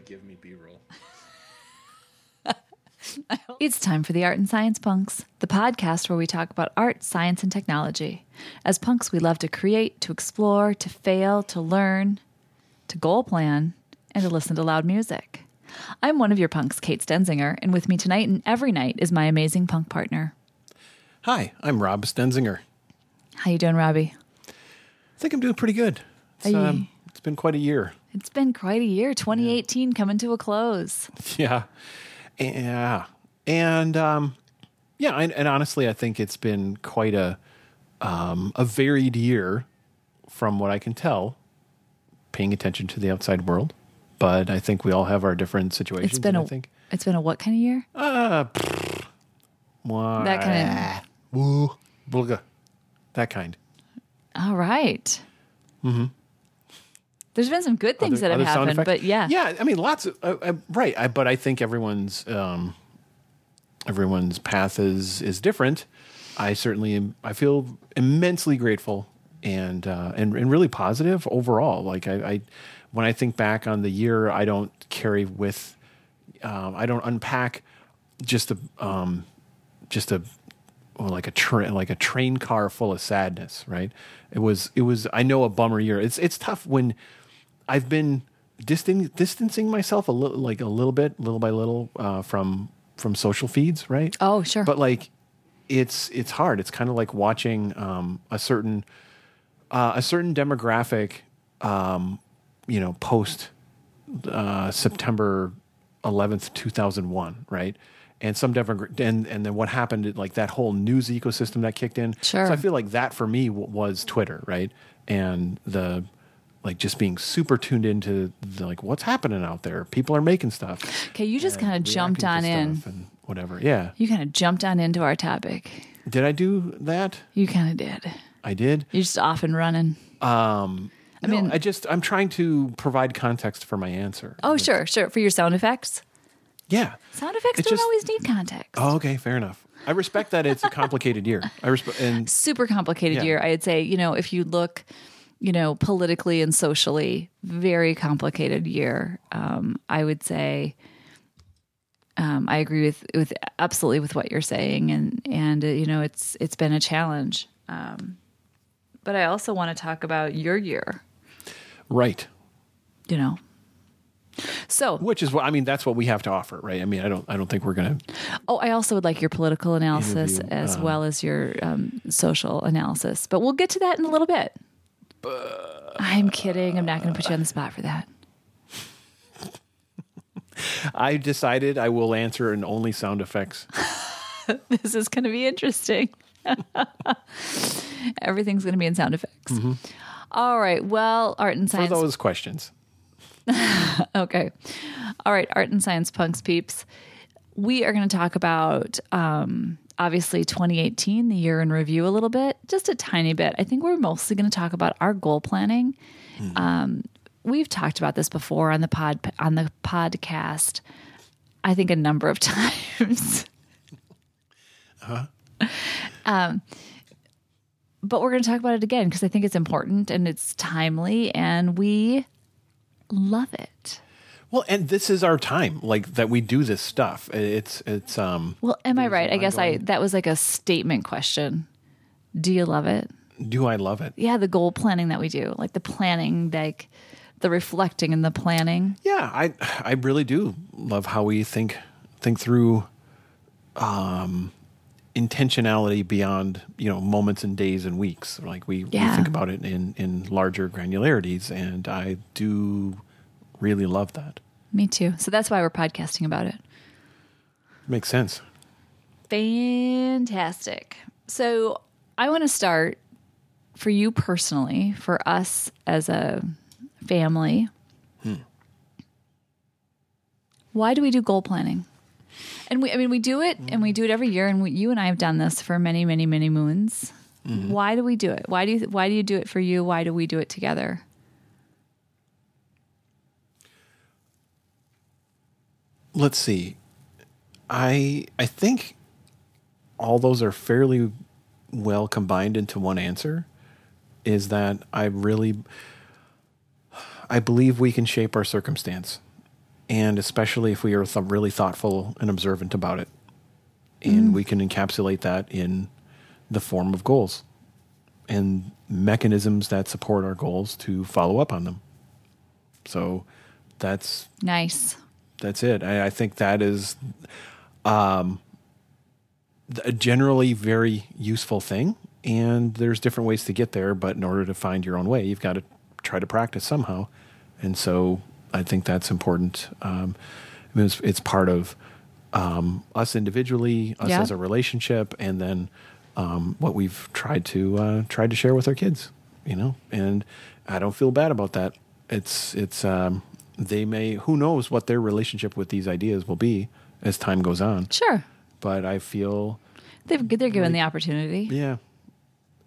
like give me B roll. It's time for the Art and Science Punks, the podcast where we talk about art, science, and technology. As punks, we love to create, to explore, to fail, to learn, to goal plan, and to listen to loud music. I'm one of your punks, Kate Stenzinger, and with me tonight and every night is my amazing punk partner. Hi, I'm Rob Stenzinger. How you doing, Robbie? I think I'm doing pretty good. It's, you- um, it's been quite a year. It's been quite a year. 2018 coming to a close. Yeah, yeah, and um, yeah, and, and honestly, I think it's been quite a um, a varied year, from what I can tell. Paying attention to the outside world, but I think we all have our different situations. It's been a I think it's been a what kind of year? uh, wah, That kind woo, blah, that kind. All right. Mm-hmm. There's been some good things Other- that have happened, but yeah, yeah. I mean, lots of uh, uh, right. I, but I think everyone's um, everyone's path is is different. I certainly am, I feel immensely grateful and uh, and and really positive overall. Like I, I when I think back on the year, I don't carry with um, I don't unpack just a um, just a well, like a train like a train car full of sadness. Right? It was it was I know a bummer year. It's it's tough when I've been distan- distancing myself a little like a little bit, little by little, uh, from from social feeds. Right? Oh, sure. But like, it's it's hard. It's kind of like watching um, a certain uh, a certain demographic, um, you know, post uh, September eleventh, two thousand one, right? And some demogra- and and then what happened? Like that whole news ecosystem that kicked in. Sure. So I feel like that for me w- was Twitter, right? And the like just being super tuned into the, like what's happening out there. People are making stuff. okay, you just kind of jumped on in. and whatever. Yeah. You kind of jumped on into our topic. Did I do that? You kind of did. I did. You're just off and running. Um, I mean- mean, I just I'm trying to provide context for my answer. Oh, sure, sure. For your sound effects, Yeah. sound effects It's don't just- always need context. Oh, okay, fair enough. I respect that it's a complicated year. I respect and Super complicated Yeah. year. I'd say, you know, if you look, you know, politically and socially, very complicated year. Um, I would say. Um, I agree with with absolutely with what you're saying, and and uh, you know it's it's been a challenge. Um, but I also want to talk about your year. right, You know, so which is what I mean. That's what we have to offer, right? I mean, I don't I don't think we're gonna. Oh, I also would like your political analysis as um, well as your um, social analysis, but we'll get to that in a little bit. I'm kidding. I'm not going to put you on the spot for that. I decided I will answer in only sound effects. This is going to be interesting. Everything's going to be in sound effects. All right. Well, art and science. For those questions, Okay. All right, art and science punks peeps. We are going to talk about um, obviously 2018, the year in review, a little bit, just a tiny bit. I think we're mostly going to talk about our goal planning. Um, we've talked about this before on the pod on the podcast. I think a number of times. Um, but we're going to talk about it again because I think it's important and it's timely, and we love it. Well, and this is our time, like that we do this stuff. It's it's um. Well, am I right? I guess I that was like a statement question. Do you love it? Do I love it? Yeah, the goal planning that we do, like the planning, like the reflecting and the planning. Yeah, I I really do love how we think think through um intentionality beyond, you know, moments and days and weeks. Like we, we think about it in in larger granularities and I do really love that. Me too. So that's why we're podcasting about it. Makes sense. Fantastic. So I want to start for you personally, for us as a family. Hmm. Why do we do goal planning? And we, I mean, we do it and we do it every year. And we, you and I have done this for many, many, many moons. Mm-hmm. Why do we do it? Why do you, why do you do it for you? Why do we do it together? Let's see. I I think all those are fairly well combined into one answer is that I really I believe we can shape our circumstance and especially if we are th- really thoughtful and observant about it, and mm. we can encapsulate that in the form of goals and mechanisms that support our goals to follow up on them. So that's Nice. That's it. I, I think that is um, a generally very useful thing. And there's different ways to get there, but in order to find your own way, you've got to try to practice somehow. And so I think that's important. Um, I mean, it's, it's part of um, us individually, us Yeah. as a relationship, and then um, what we've tried to uh, tried to share with our kids. You know, and I don't feel bad about that. It's it's um, they may who knows what their relationship with these ideas will be as time goes on. Sure. But I feel They've, they're given the opportunity. yeah.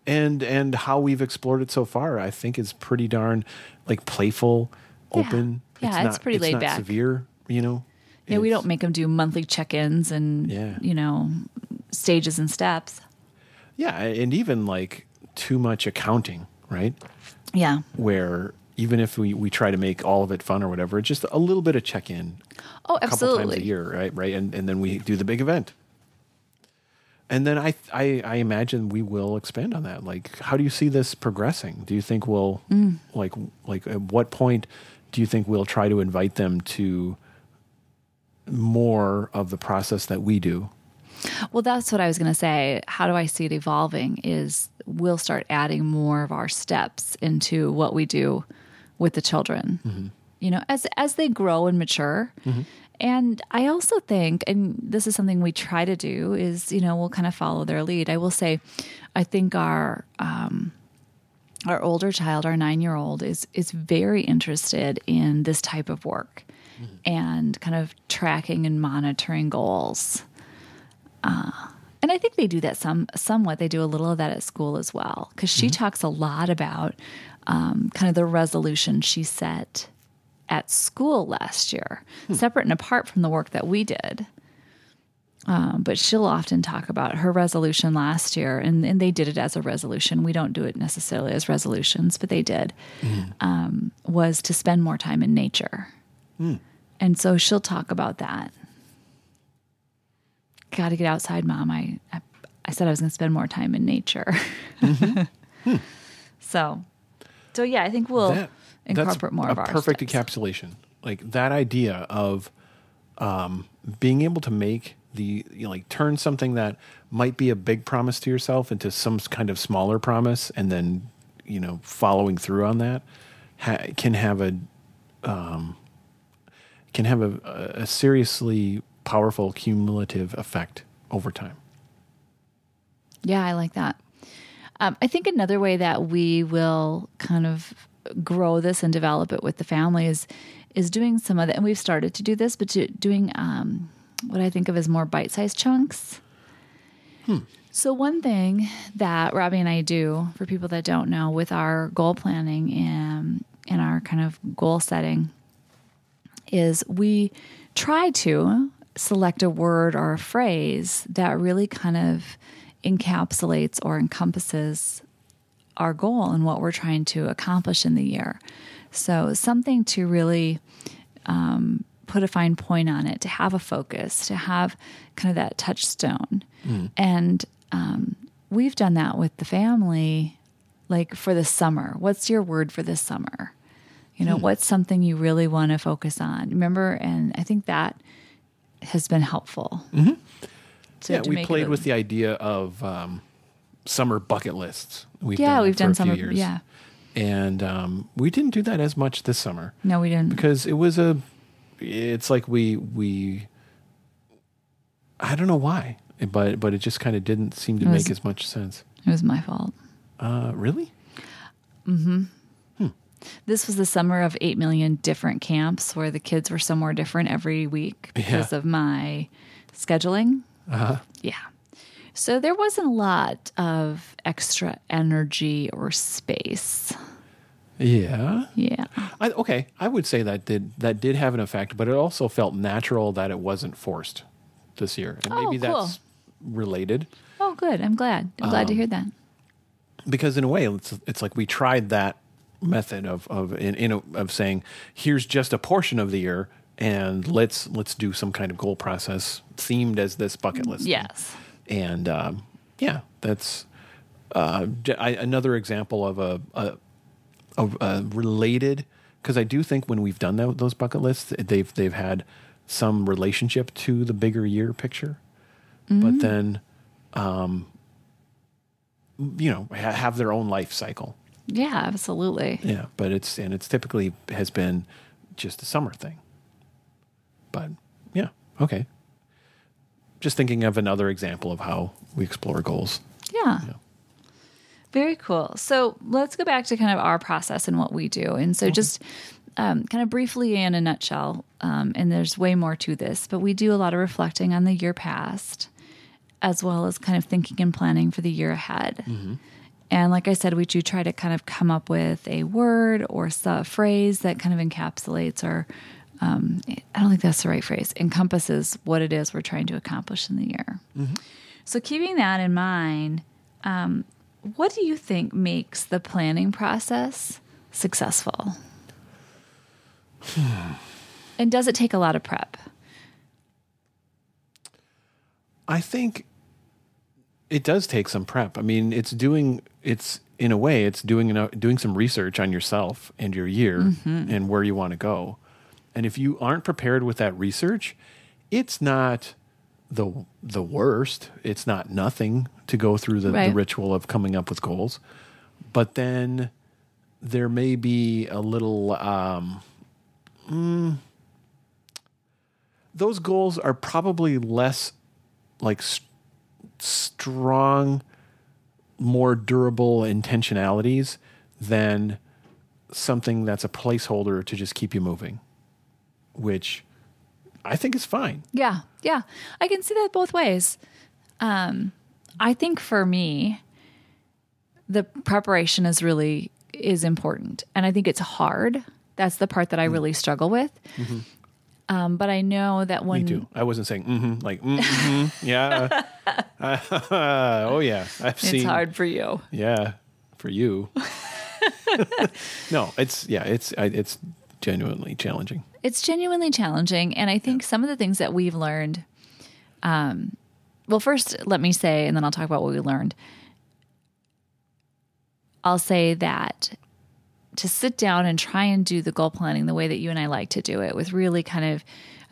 And and how we've explored it so far, I think is pretty darn like playful, Yeah. open. Yeah, it's pretty laid not back. Severe, you know. Yeah, we don't make them do monthly check-ins and Yeah. you know stages and steps. Yeah, and even like too much accounting, right? Yeah. Where even if we, we try to make all of it fun or whatever, it's just a little bit of check in Oh, a couple times a year, right? Right, and and then we do the big event. And then I, I I imagine we will expand on that. Like, how do you see this progressing? Do you think we'll Mm. like like at what point do you think we'll try to invite them to more of the process that we do? Well, that's what I was going to say. How do I see it evolving? Is we'll start adding more of our steps into what we do with the children. You know, as as they grow and mature. And I also think, and this is something we try to do, is you know we'll kind of follow their lead. I will say, I think our um, our older child, our nine year old, is is very interested in this type of work and kind of tracking and monitoring goals. Uh, And I think they do that some somewhat. They do a little of that at school as well because she talks a lot about um, kind of the resolution she set at school last year, separate and apart from the work that we did. Um, but she'll often talk about her resolution last year, and, and they did it as a resolution. We don't do it necessarily as resolutions, but they did. Um, was to spend more time in nature, and so she'll talk about that got to get outside, mom. I, I, I said I was going to spend more time in nature. So, so yeah, I think we'll That- incorporate more a of our perfect steps. encapsulation. Like that idea of um, being able to make the you know, like turn something that might be a big promise to yourself into some kind of smaller promise, and then you know following through on that ha- can have a um, can have a, a seriously powerful cumulative effect over time. Yeah, I like that. Um, I think another way that we will kind of grow this and develop it with the family is is doing some of that, and we've started to do this, but to, doing um, what I think of as more bite sized chunks. So one thing that Robbie and I do for people that don't know with our goal planning and and our kind of goal setting is we try to select a word or a phrase that really kind of encapsulates or encompasses our goal and what we're trying to accomplish in the year. So, something to really um, put a fine point on it, to have a focus, to have kind of that touchstone. And um, we've done that with the family, like for the summer. What's your word for this summer? You know, what's something you really want to focus on? Remember, and I think that has been helpful. To- yeah, to we played with the idea of um, summer bucket lists. We've Yeah, done we've done summer- years. yeah. and um, we didn't do that as much this summer No, we didn't. because it was a. It's like we we. I don't know why, but but it just kind of didn't seem to was- make as much sense. It was my fault. Uh, really? This was the summer of 8 million different camps where the kids were somewhere different every week because Yeah. of my scheduling. Uh-huh. Yeah. So there wasn't a lot of extra energy or space. Yeah. Yeah. I, okay, I would say that did that did have an effect, but it also felt natural that it wasn't forced this year, and Oh, maybe cool. that's related. Oh, good. I'm glad. I'm glad Um, to hear that. because in a way it's, it's like we tried that method of of in, in a, of saying here's just a portion of the year and let's let's do some kind of goal process themed as this bucket list. Yes. and um, yeah, that's uh, I, another example of a a, a, a related because I do think when we've done tho- those bucket lists, they've they've had some relationship to the bigger year picture, but then, um, you know, ha- have their own life cycle. Yeah, absolutely. Yeah, but it's and it's typically has been just a summer thing. But yeah, okay. Just thinking of another example of how we explore goals. Yeah. Yeah. Very cool. So let's go back to kind of our process and what we do. And so, just um, kind of briefly in a nutshell, um, and there's way more to this, but we do a lot of reflecting on the year past, as well as kind of thinking and planning for the year ahead. And like I said, we do try to kind of come up with a word or a phrase that kind of encapsulates or um, I don't think that's the right phrase, encompasses what it is we're trying to accomplish in the year. So, keeping that in mind, um, what do you think makes the planning process successful? and does it take a lot of prep? I think it does take some prep. I mean, it's doing it's in a way it's doing doing some research on yourself and your year and where you want to go. And if you aren't prepared with that research, it's not the the worst. It's not nothing to go through the, the ritual of coming up with goals. But then there may be a little um, mm, those goals are probably less like s strong, more durable intentionalities than something that's a placeholder to just keep you moving, which I think is fine. Yeah, yeah. I can see that both ways. Um, I think for me, the preparation is really is important, and I think it's hard. That's the part that I really struggle with. Um, but I know that when Me too. I wasn't saying mm-hmm, like mm-hmm, yeah. oh yeah, I've it's seen. hard for you. Yeah, for you. no, it's yeah, it's I, it's genuinely challenging. It's genuinely challenging and i think some of the things that we've learned um, well first let me say and then i'll talk about what we learned. I'll say that to sit down and try and do the goal planning the way that you and i like to do it with really kind of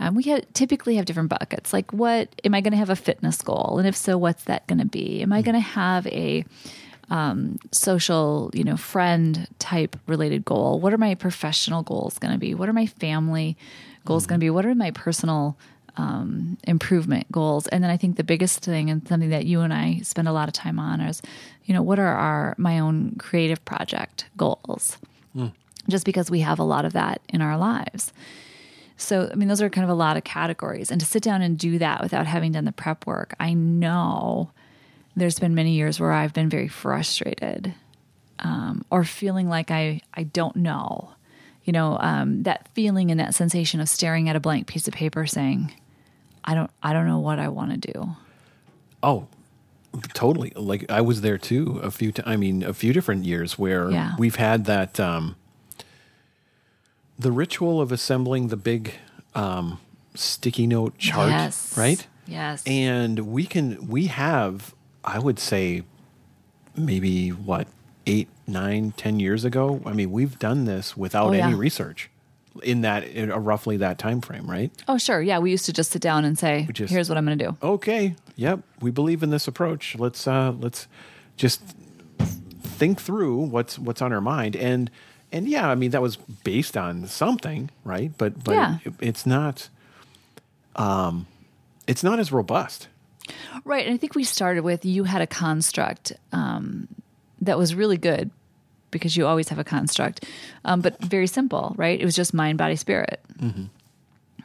um, we have, typically have different buckets. Like what am i going to have a fitness goal? And if so what's that going to be? Am i going to have a social, you know, friend type related goal? What are my professional goals going to be? What are my family goals going to be? What are my personal um, improvement goals? And then I think the biggest thing and something that you and I spend a lot of time on is, you know, what are our my own creative project goals? Just because we have a lot of that in our lives. So, I mean, those are kind of a lot of categories. And to sit down and do that without having done the prep work, I know there's been many years where I've been very frustrated um, or feeling like I, I don't know. You know, um, that feeling and that sensation of staring at a blank piece of paper saying, I don't I don't know what I want to do. Oh, totally. Like I was there too. A few. T- I mean, a few different years where Yeah. we've had that. Um, the ritual of assembling the big um, sticky note chart, yes. right? Yes. And we can. We have. I would say, maybe what eight, nine, ten years ago. I mean, we've done this without Oh, yeah. any research in that in a roughly that time frame, right? oh, sure. Yeah. We used to just sit down and say, just- here's what I'm going to do. okay yep we believe in this approach let's uh let's just think through what's what's on our mind and and yeah i mean that was based on something right but but Yeah. it- it's not um it's not as robust Right. And I think we started with you had a construct um, that was really good because you always have a construct, um, but very simple, right? It was just mind, body, spirit.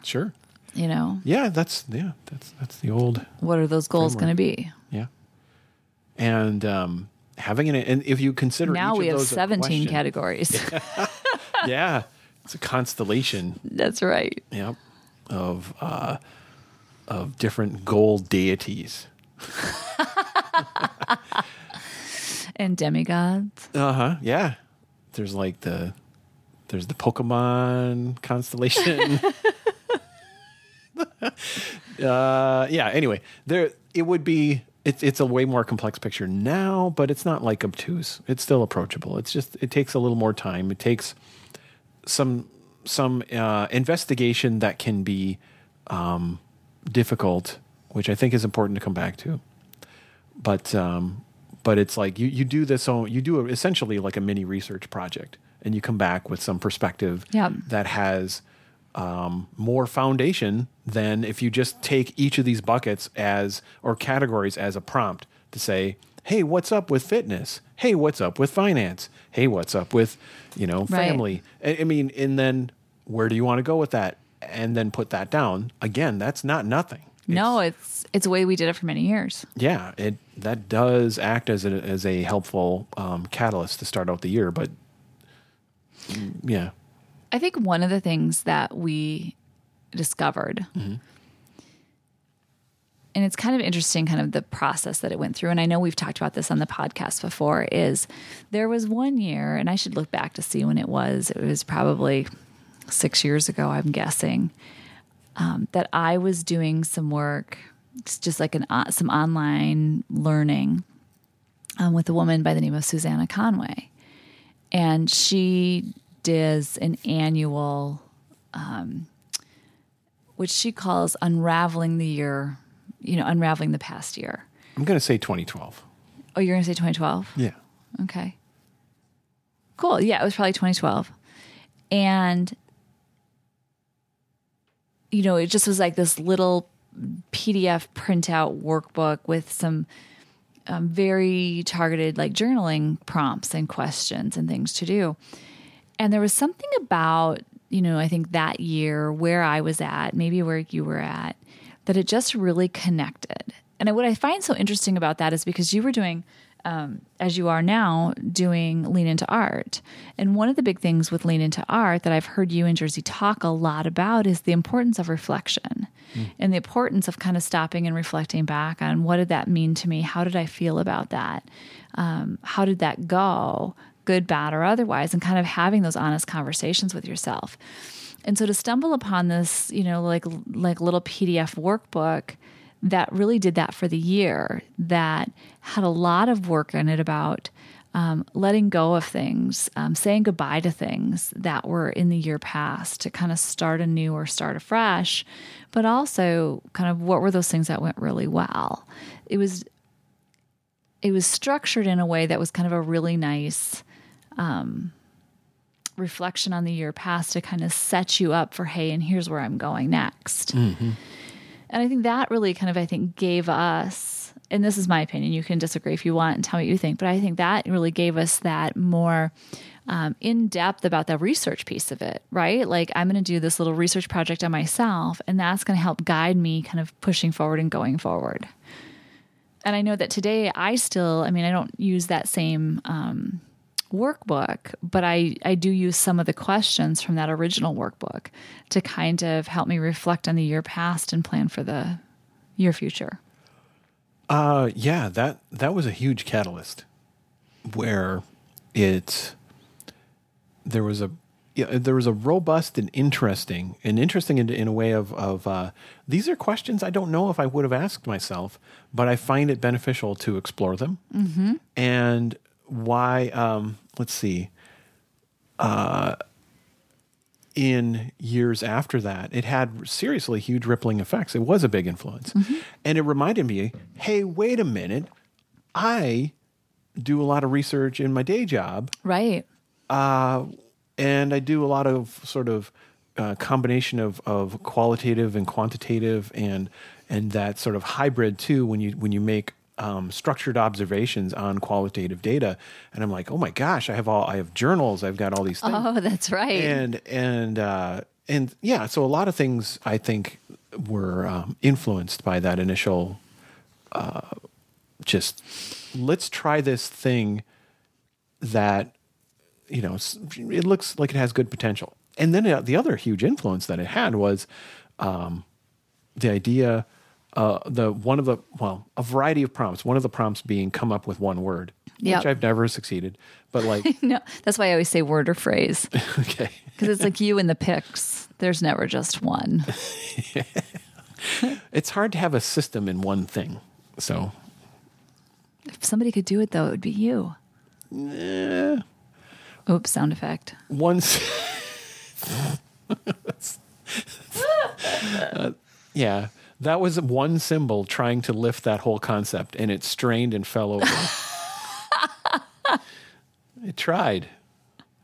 sure You know, yeah that's yeah that's that's the old what are those goals going to be? yeah and um having an and if you consider Now each we of have those 17 question- categories. yeah it's a constellation That's right. Yep. Of uh, of different gold deities. And demigods. Uh huh. Yeah. There's like the there's the Pokemon constellation. uh, yeah. Anyway, there it would be. It's it's a way more complex picture now, but it's not like obtuse. It's still approachable. It's just it takes a little more time. It takes some some uh, investigation that can be um, difficult, which I think is important to come back to. But um, but it's like you you do this own you do a, essentially like a mini research project, and you come back with some perspective Yeah. that has um, more foundation than if you just take each of these buckets as or categories as a prompt to say, "Hey, what's up with fitness? Hey, what's up with finance? Hey, what's up with you know Right. family?" I, I mean, and then where do you want to go with that? And then put that down again. That's not nothing. no, it's it's the way we did it for many years. Yeah, it that does act as a as a helpful um, catalyst to start out the year, but mm, yeah, I think one of the things that we discovered, and it's kind of interesting, kind of the process that it went through. And I know we've talked about this on the podcast before. Is there was one year, and I should look back to see when it was. It was probably six years ago, I'm guessing, um, that I was doing some work, it's just like an uh, some online learning um, with a woman by the name of Susannah Conway. And she does an annual um, which she calls unraveling the year you know unraveling the past year. I'm going to say 2012. oh you're going to say 2012 Yeah. okay. Cool. Yeah it was probably 2012 and you know it just was like this little pdf printout workbook with some um, very targeted like journaling prompts and questions and things to do. And there was something about you know i think that year where i was at maybe where you were at that it just really connected. And what i find so interesting about that is because you were doing um, as you are now doing lean into art. And one of the big things with lean into art that i've heard you and jersey talk a lot about is the importance of reflection and the importance of kind of stopping and reflecting back on what did that mean to me? How did i feel about that? Um, how did that go good bad or otherwise? And kind of having those honest conversations with yourself. And so to stumble upon this you know like like little pdf workbook that really did that for the year that had a lot of work in it about um, letting go of things, um, saying goodbye to things that were in the year past to kind of start anew or start afresh, but also kind of what were those things that went really well. It was it was structured in a way that was kind of a really nice um, reflection on the year past to kind of set you up for hey, and here's where I'm going next. And I think that really kind of, I think, gave us, and this is my opinion, you can disagree if you want and tell me what you think, but I think that really gave us that more um, in depth about the research piece of it, right? Like, I'm going to do this little research project on myself, and that's going to help guide me kind of pushing forward and going forward. And I know that today I still, I mean, I don't use that same um, workbook, but I, I do use some of the questions from that original workbook to kind of help me reflect on the year past and plan for the year future. Uh, yeah, that that was a huge catalyst, where it there was a yeah, there was a robust and interesting and interesting in, in a way of of uh, these are questions I don't know if I would have asked myself, but I find it beneficial to explore them. Mm-hmm. And why? Um, let's see. Uh, in years after that, it had seriously huge rippling effects. It was a big influence. And it reminded me hey, wait a minute. I do a lot of research in my day job, Right. and I do a lot of sort of uh, combination of, of qualitative and quantitative and and that sort of hybrid too when you when you make um, structured observations on qualitative data and I'm like oh my gosh I have all I have journals I've got all these things Oh, that's right. and and uh, and yeah, so a lot of things I think were um, influenced by that initial. Uh, just let's try this thing that you know it looks like it has good potential, and then uh, the other huge influence that it had was um, the idea. Uh, the one of the well, a variety of prompts. One of the prompts being come up with one word, Yep. which I've never succeeded. But like, no, that's why I always say word or phrase okay, because it's like you and the pics. There's never just one. it's hard to have a system in one thing. So If somebody could do it, though, it would be you. Yeah. Oops, sound effect. once, Uh, yeah, that was one symbol trying to lift that whole concept, and it strained and fell over. it tried.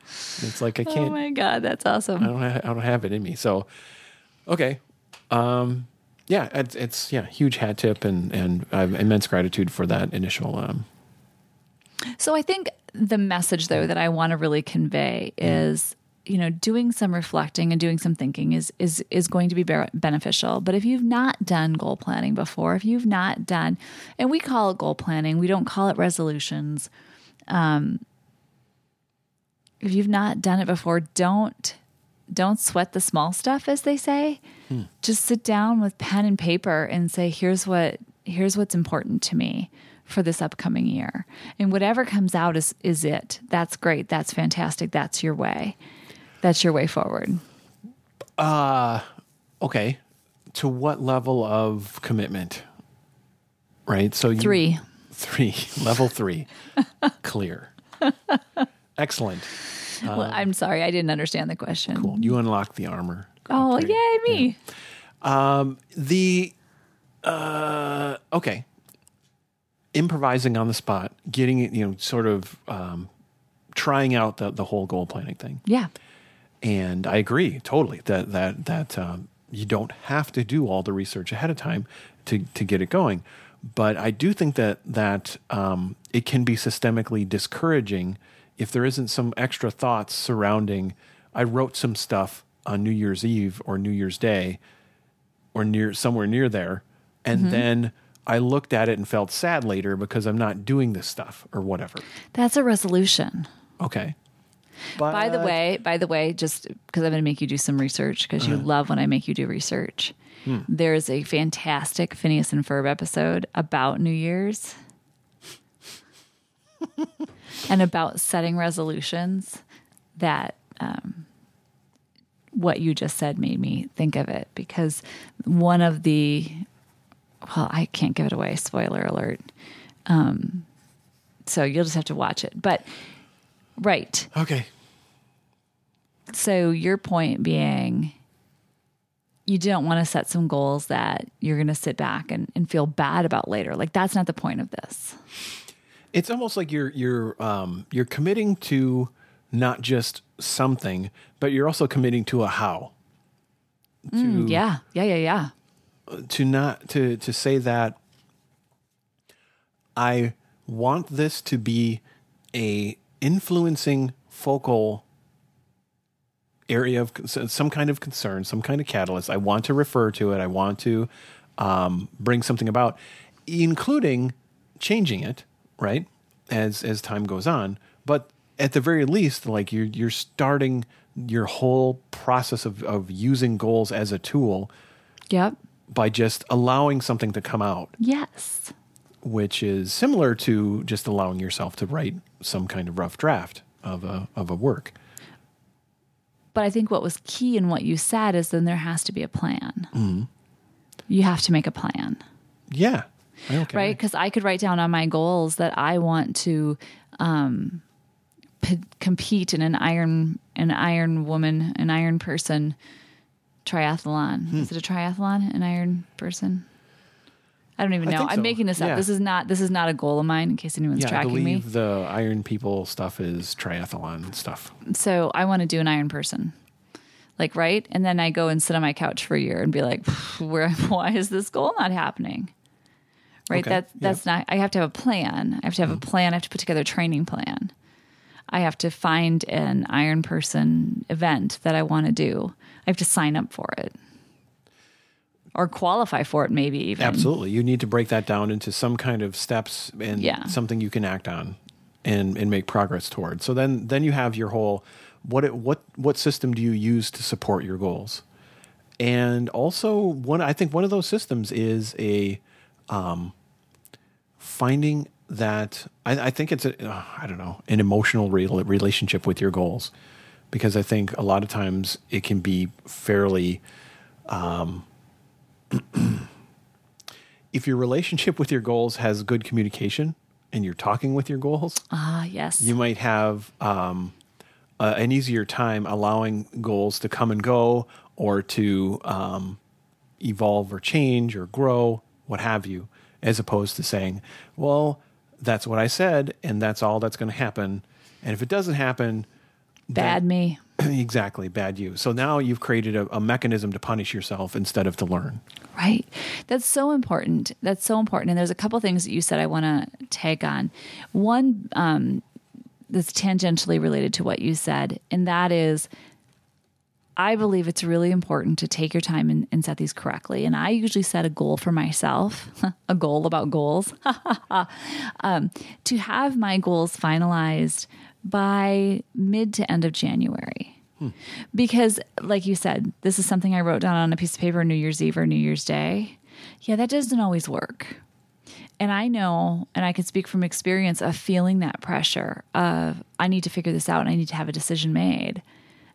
It's like I Oh can't. Oh my God, that's awesome. I don't. Ha- I don't have it in me. So, okay. Um, yeah, it's, it's yeah, huge hat tip, and and I have immense gratitude for that initial. Um, So I think the message though that I want to really convey is you know doing some reflecting and doing some thinking is is is going to be be- beneficial. But if you've not done goal planning before if you've not done and we call it goal planning we don't call it resolutions um if you've not done it before don't don't sweat the small stuff as they say. Just sit down with pen and paper and say here's what here's what's important to me for this upcoming year. And whatever comes out is is it. That's great. That's fantastic. That's your way that's your way forward Uh, okay, to what level of commitment? Right. So you, three three, level three, clear, excellent. well, i'm sorry i didn't understand the question Cool. You unlock the armor. oh yay me The uh, okay, improvising on the spot, getting it, you know, sort of um, trying out the the whole goal planning thing. yeah And I agree totally that that that um, you don't have to do all the research ahead of time to to get it going. But I do think that that um, it can be systemically discouraging if there isn't some extra thoughts surrounding. I wrote some stuff on New Year's Eve or New Year's Day, or near somewhere near there, and then I looked at it and felt sad later because I'm not doing this stuff or whatever. that's a resolution Okay. But by the way by the way just because i'm going to make you do some research because you love when i make you do research. There's a fantastic phineas and ferb episode about new year's. And about setting resolutions that um, what you just said made me think of it. Because one of the well i can't give it away spoiler alert. Um, so you'll just have to watch it. But right okay. so your point being you don't want to set some goals that you're going to sit back and, and feel bad about later. Like that's not the point of this. It's almost like you're you're um, you're committing to not just something, but you're also committing to a how. To Yeah. Yeah. Yeah. Yeah. to not to to say that I want this to be a influencing focal area of some kind of concern, some kind of catalyst. I want to refer to it. I want to um, bring something about, including changing it, right? As as time goes on, but at the very least, like you're you're starting your whole process of of using goals as a tool Yep. by just allowing something to come out, Yes. which is similar to just allowing yourself to write some kind of rough draft of a of a work. But I think what was key in what you said is then there has to be a plan. You have to make a plan. Yeah. Okay. right? Because I could write down on my goals that I want to um, p- compete in an iron, an iron woman, an iron person triathlon. Hmm. Is it a triathlon? An iron person? I don't even know. I'm so. making this up. Yeah. This is not. This is not a goal of mine. In case anyone's Yeah, I tracking me. the Iron People stuff is triathlon stuff. So I want to do an iron person. Like right, and then I go and sit on my couch for a year and be like, "Where? Why is this goal not happening?" Right. Okay, That yeah. that's not. I have to have a plan. I have to have a mm. plan. I have to put together a training plan. I have to find an iron person event that I want to do. I have to sign up for it, or qualify for it. Maybe even. Absolutely. You need to break that down into some kind of steps and Yeah. something you can act on and and make progress toward. So then then you have your whole what it, what what system do you use to support your goals? And also one I think one of those systems is a um finding that I, I think it's a uh, I don't know an emotional real relationship with your goals because I think a lot of times it can be fairly um, if your relationship with your goals has good communication and you're talking with your goals, Ah, yes. you might have um, uh, an easier time allowing goals to come and go or to um, evolve or change or grow, what have you, as opposed to saying, well, that's what I said, and that's all that's going to happen. And if it doesn't happen, Bad me. exactly, bad you. So now you've created a, a mechanism to punish yourself instead of to learn. Right. That's so important. That's so important. And there's a couple things that you said I want to tag on. One um, that's tangentially related to what you said, and that is I believe it's really important to take your time and, and set these correctly. And I usually set a goal for myself, a goal about goals, um, to have my goals finalized by mid to end of January. Because, like you said, this is something I wrote down on a piece of paper New Year's Eve or New Year's Day. Yeah, that doesn't always work. And I know, and I can speak from experience of feeling that pressure of, I need to figure this out and I need to have a decision made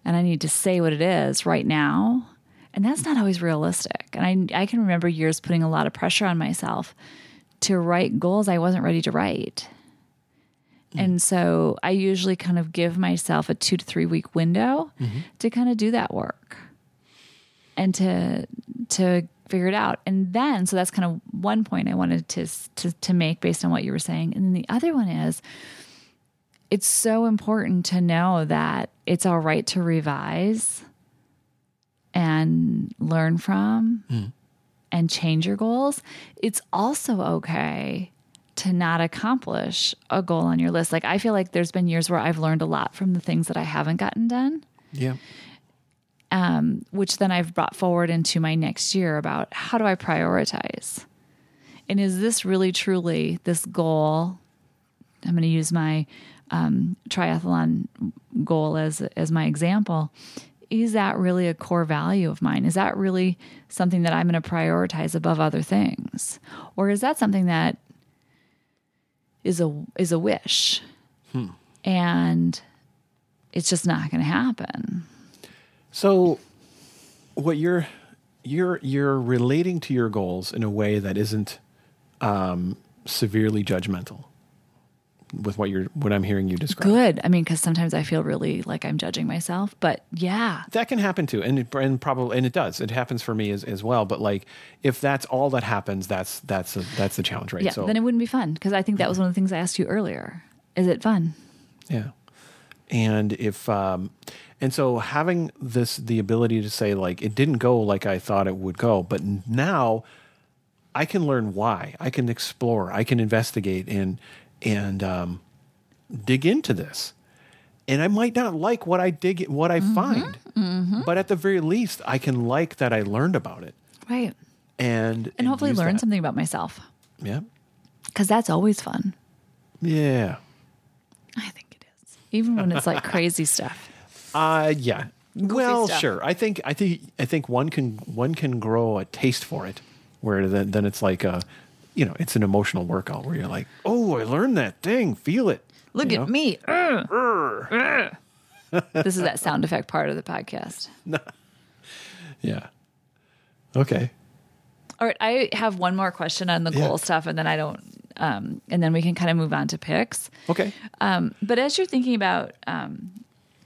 and I need to say what it is right now. And that's not always realistic. And I, I can remember years putting a lot of pressure on myself to write goals I wasn't ready to write. Mm-hmm. And so I usually kind of give myself a two to three week window mm-hmm. to kind of do that work and to to figure it out. And then so that's kind of one point I wanted to to to make based on what you were saying. And then the other one is it's so important to know that it's all right to revise and learn from mm. and change your goals. It's also okay to not accomplish a goal on your list. Like I feel like there's been years where I've learned a lot from the things that I haven't gotten done Yeah. um, which then I've brought forward into my next year about how do I prioritize? And is this really truly this goal? I'm going to use my um, triathlon goal as as my example. Is that really a core value of mine? Is that really something that I'm going to prioritize above other things, or is that something that is a is a wish, and it's just not going to happen? So what you're you're you're relating to your goals in a way that isn't um, severely judgmental with what you're what I'm hearing you describe. good. I mean, because sometimes I feel really like I'm judging myself, but yeah, That can happen too, and it, and probably and it does. It happens for me as, as well. But like, if that's all that happens, that's that's a, that's the challenge, right? yeah, then it wouldn't be fun because I think that was one of the things I asked you earlier. Is it fun? Yeah. And if um and so having this the ability to say like it didn't go like I thought it would go, but now I can learn why. I can explore, I can investigate and and um dig into this. And I might not like what I dig what I find. But at the very least I can like that I learned about it. Right. And And hopefully learn that. something about myself Yeah. because that's always fun. Yeah. I think it is. Even when it's like crazy stuff. Uh yeah. well, stuff. sure. I think I think I think one can one can grow a taste for it, where then then it's like a, you know, it's an emotional workout where you're like, oh, I learned that thing, feel it. Look You at know? me. this is that sound effect part of the podcast. Yeah. Okay. All right, I have one more question on the Yeah. goal stuff, and then I don't, um, and then we can kind of move on to picks. Okay. Um, but as you're thinking about um,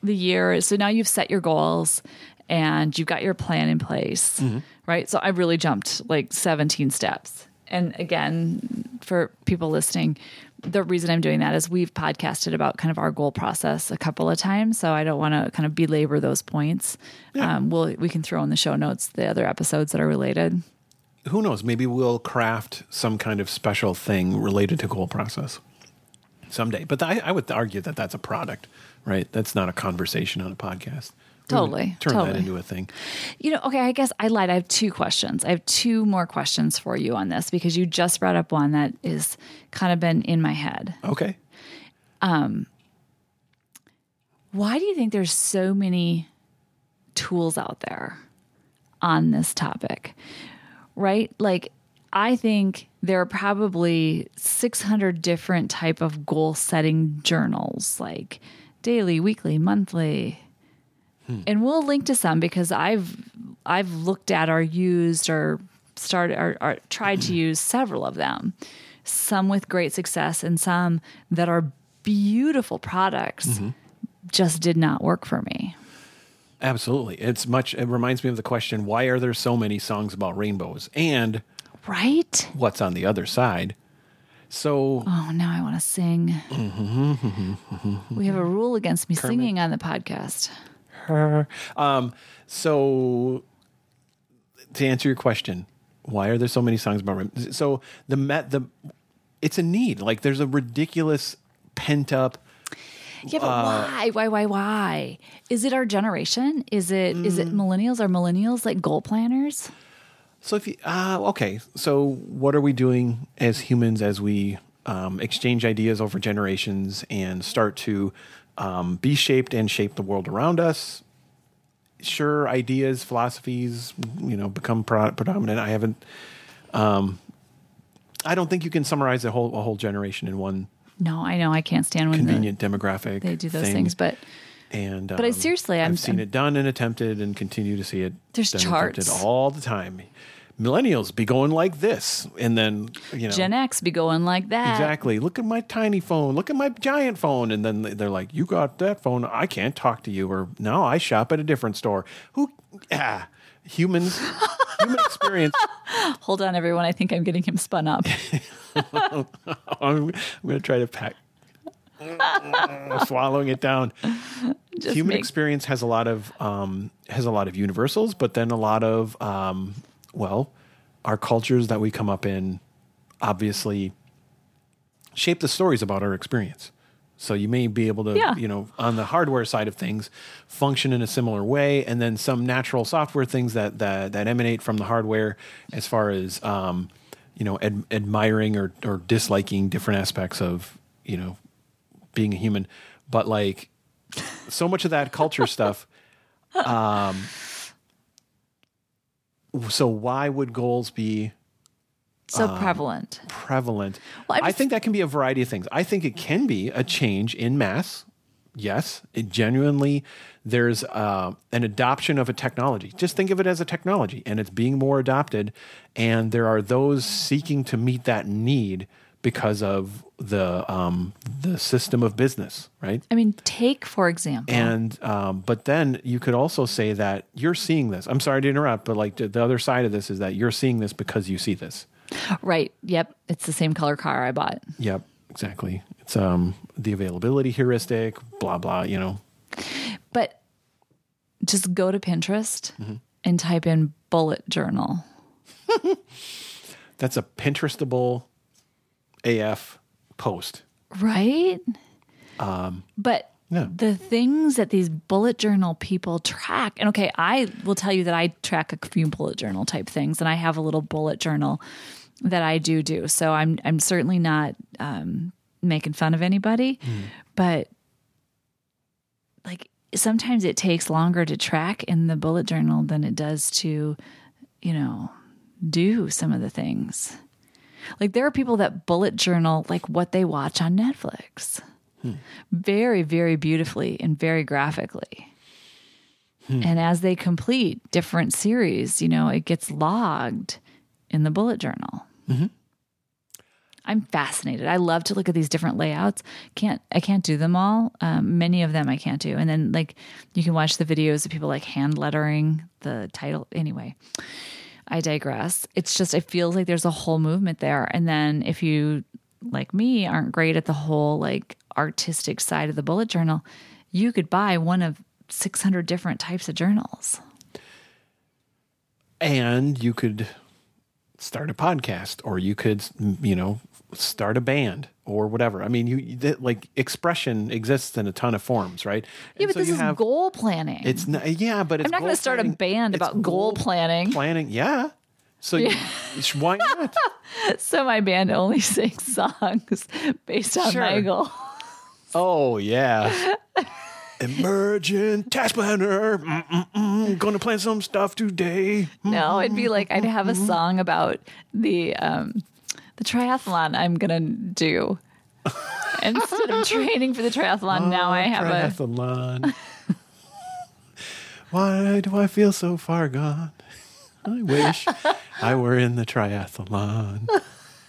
the year, so now you've set your goals and you've got your plan in place, right? So I really jumped like 17 steps. And again, for people listening, the reason I'm doing that is we've podcasted about kind of our goal process a couple of times, so I don't want to kind of belabor those points. Um, we'll we can throw in the show notes the other episodes that are related. Who knows? Maybe we'll craft some kind of special thing related to goal process someday. But I, I would argue that that's a product, right? That's not a conversation on a podcast. Totally, Turn totally. that into a thing. You know, okay, I guess I lied. I have two questions. I have two more questions for you on this because you just brought up one that is kind of been in my head. Okay. Um why do you think there's so many tools out there on this topic? Right? Like I think there are probably 600 different type of goal setting journals like daily, weekly, monthly. And we'll link to some because I've I've looked at or used or started or, or tried to use several of them, some with great success and some that are beautiful products mm-hmm. just did not work for me. Absolutely. It's much, it reminds me of the question why are there so many songs about rainbows? And Right? what's on the other side? So, Oh, now I want to sing. Mm-hmm, mm-hmm, we have a rule against me singing on the podcast. Um, so to answer your question, why are there so many songs about rainbows? So the met the it's a need. Like there's a ridiculous pent up Yeah, but Uh, why? Why? Why? Why? Is it our generation? Is it? Is Mm. it millennials? Are millennials like goal planners? So if you uh, okay, so what are we doing as humans as we um, exchange ideas over generations and start to um, be shaped and shape the world around us? Sure, ideas, philosophies, you know, become pro- predominant. I haven't. Um, I don't think you can summarize a whole a whole generation in one No, I know I can't stand when the, convenient demographic. they do those thing. things, but And But I um, seriously, I'm- I've seen I'm- it done and attempted, and continue to see it. There's done and attempted charts. all the time. Millennials be going like this, and then you know Gen X be going like that. exactly. Look at my tiny phone. Look at my giant phone, and then they're like, "You got that phone? I can't talk to you." Or no, I shop at a different store. Who? Ah, humans. human experience. Hold on, everyone. I think I'm getting him spun up. I'm, I'm going to try to pack. swallowing it down. Just human make- experience has a lot of um, has a lot of universals, but then a lot of um, well, our cultures that we come up in obviously shape the stories about our experience. So you may be able to, Yeah. you know, on the hardware side of things, function in a similar way, and then some natural software things that that, that emanate from the hardware, as far as um, you know, ad- admiring or or disliking different aspects of you know being a human. But like so much of that culture stuff. Um, so why would goals be so Um, prevalent. prevalent? Well, I I think that can be a variety of things. I think it can be a change in mass. Yes, it genuinely there's uh, an adoption of a technology. Just think of it as a technology, and it's being more adopted. And there are those seeking to meet that need because of the um, the system of business, right? I mean, take for example. And um, but then you could also say that you're seeing this. I'm sorry to interrupt, but like the, the other side of this is that you're seeing this because you see this. right. Yep. It's the same color car I bought. Yep, exactly. It's um the availability heuristic, blah blah. You know, But just go to Pinterest Mm-hmm. and type in bullet journal. that's a Pinterestable AF post. Right? Um, but yeah. the things that these bullet journal people track, and okay, I will tell you that I track a few bullet journal type things, and I have a little bullet journal that I do do. So I'm I'm certainly not um, making fun of anybody, but like sometimes it takes longer to track in the bullet journal than it does to, you know, do some of the things. Like there are people that bullet journal like what they watch on Netflix. Very, very beautifully and very graphically. And as they complete different series, you know, it gets logged in the bullet journal. I'm fascinated. I love to look at these different layouts. Can't I can't do them all. Um, many of them I can't do. And then like you can watch the videos of people like hand lettering the title. Anyway, I digress. It's just it feels like there's a whole movement there. And then if you like me aren't great at the whole like artistic side of the bullet journal, you could buy one of 600 different types of journals. And you could start a podcast, or you could, you know, start a band or whatever. I mean, you that, like expression exists in a ton of forms, right? Yeah, And but so this is have goal planning. it's not, yeah, but it's I'm not going to start a band It's about goal planning. planning. Yeah. So you, why not? So my band only sings songs based on Sure. my goal. Oh yeah. Emergent task planner. Mm-mm-mm. Gonna plan some stuff today. No, it'd be like I'd have a song about the um, the triathlon I'm gonna do. Instead of training for the triathlon, now ah, I have a triathlon. Why do I feel so far gone? I wish I were in the triathlon.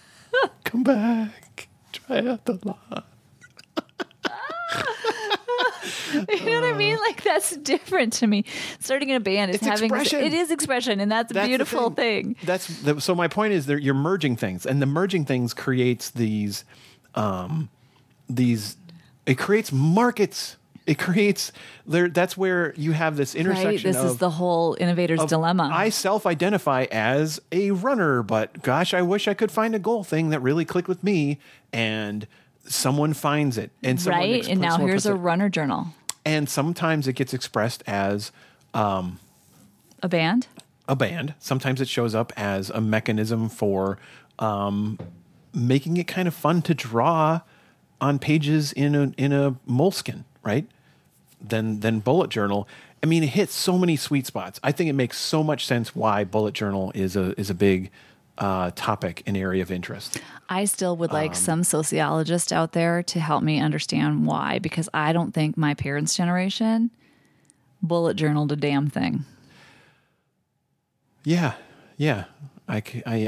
Come back, triathlon. You know what I mean? Like that's different to me. Starting in a band is It's having expression. it is expression, and that's a That's the beautiful thing. That's the, so. My point is that you're merging things, and the merging things creates these, um, these. It creates markets. It creates there. That's where you have this intersection. Right? This of, is the whole innovator's of, dilemma. I self-identify as a runner, but gosh, I wish I could find a goal thing that really clicked with me, and someone finds it, and someone right? exp- And now here's a runner journal. and sometimes it gets expressed as A band? a band. Sometimes it shows up as a mechanism for um, making it kind of fun to draw on pages in a in a Moleskine, right? Then then bullet journal. I mean, it hits so many sweet spots. I think it makes so much sense why bullet journal is a is a big uh, topic and area of interest. I still would Um, like some sociologist out there to help me understand why, because I don't think my parents' generation bullet journaled a damn thing. Yeah, yeah. I,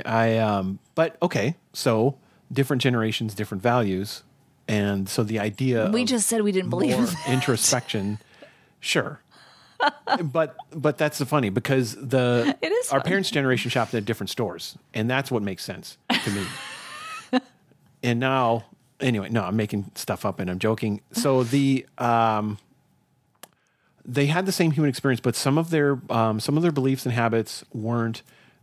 I, um, but okay. So different generations, different values, and so the idea We of just said we didn't believe more in that. introspection, sure. But but that's the funny because the It is our fun. parents' generation shopped at different stores, and that's what makes sense to me. and now, anyway, no, I'm making stuff up and I'm joking. So the um, they had the same human experience, but some of their um, some of their beliefs and habits weren't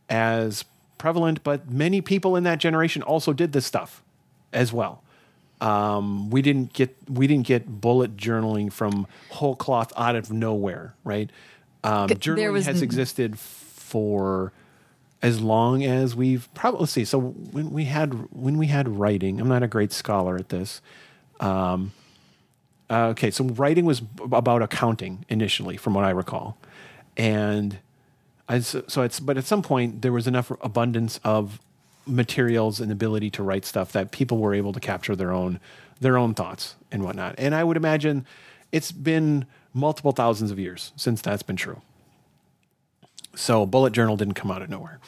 as prevalent. But many people in that generation also did this stuff as well. Um, we didn't get we didn't get bullet journaling from whole cloth out of nowhere, right? Um, journaling has existed for as long as we've probably let's see. So when we had when we had writing, I'm not a great scholar at this. Um, uh, okay, so writing was b- about accounting initially, from what I recall, and I, so so it's but at some point there was enough abundance of materials and ability to write stuff that people were able to capture their own their own thoughts and whatnot. And I would imagine it's been multiple thousands of years since that's been true. So bullet journal didn't come out of nowhere.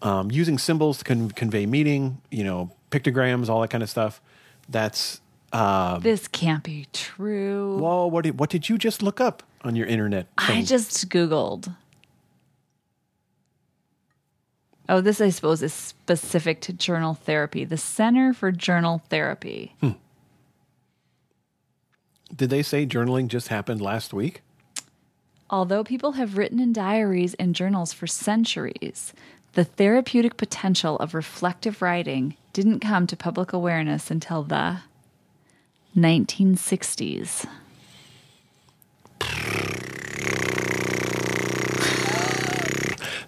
Um, using symbols to con- convey meaning, you know, pictograms, all that kind of stuff. That's uh, This can't be true. well, what did what did you just look up on your internet? I just Googled. Oh, this I suppose is specific to journal therapy. The Center for Journal Therapy. Hmm. did they say journaling just happened last week? Although people have written in diaries and journals for centuries, the therapeutic potential of reflective writing didn't come to public awareness until the 1960s.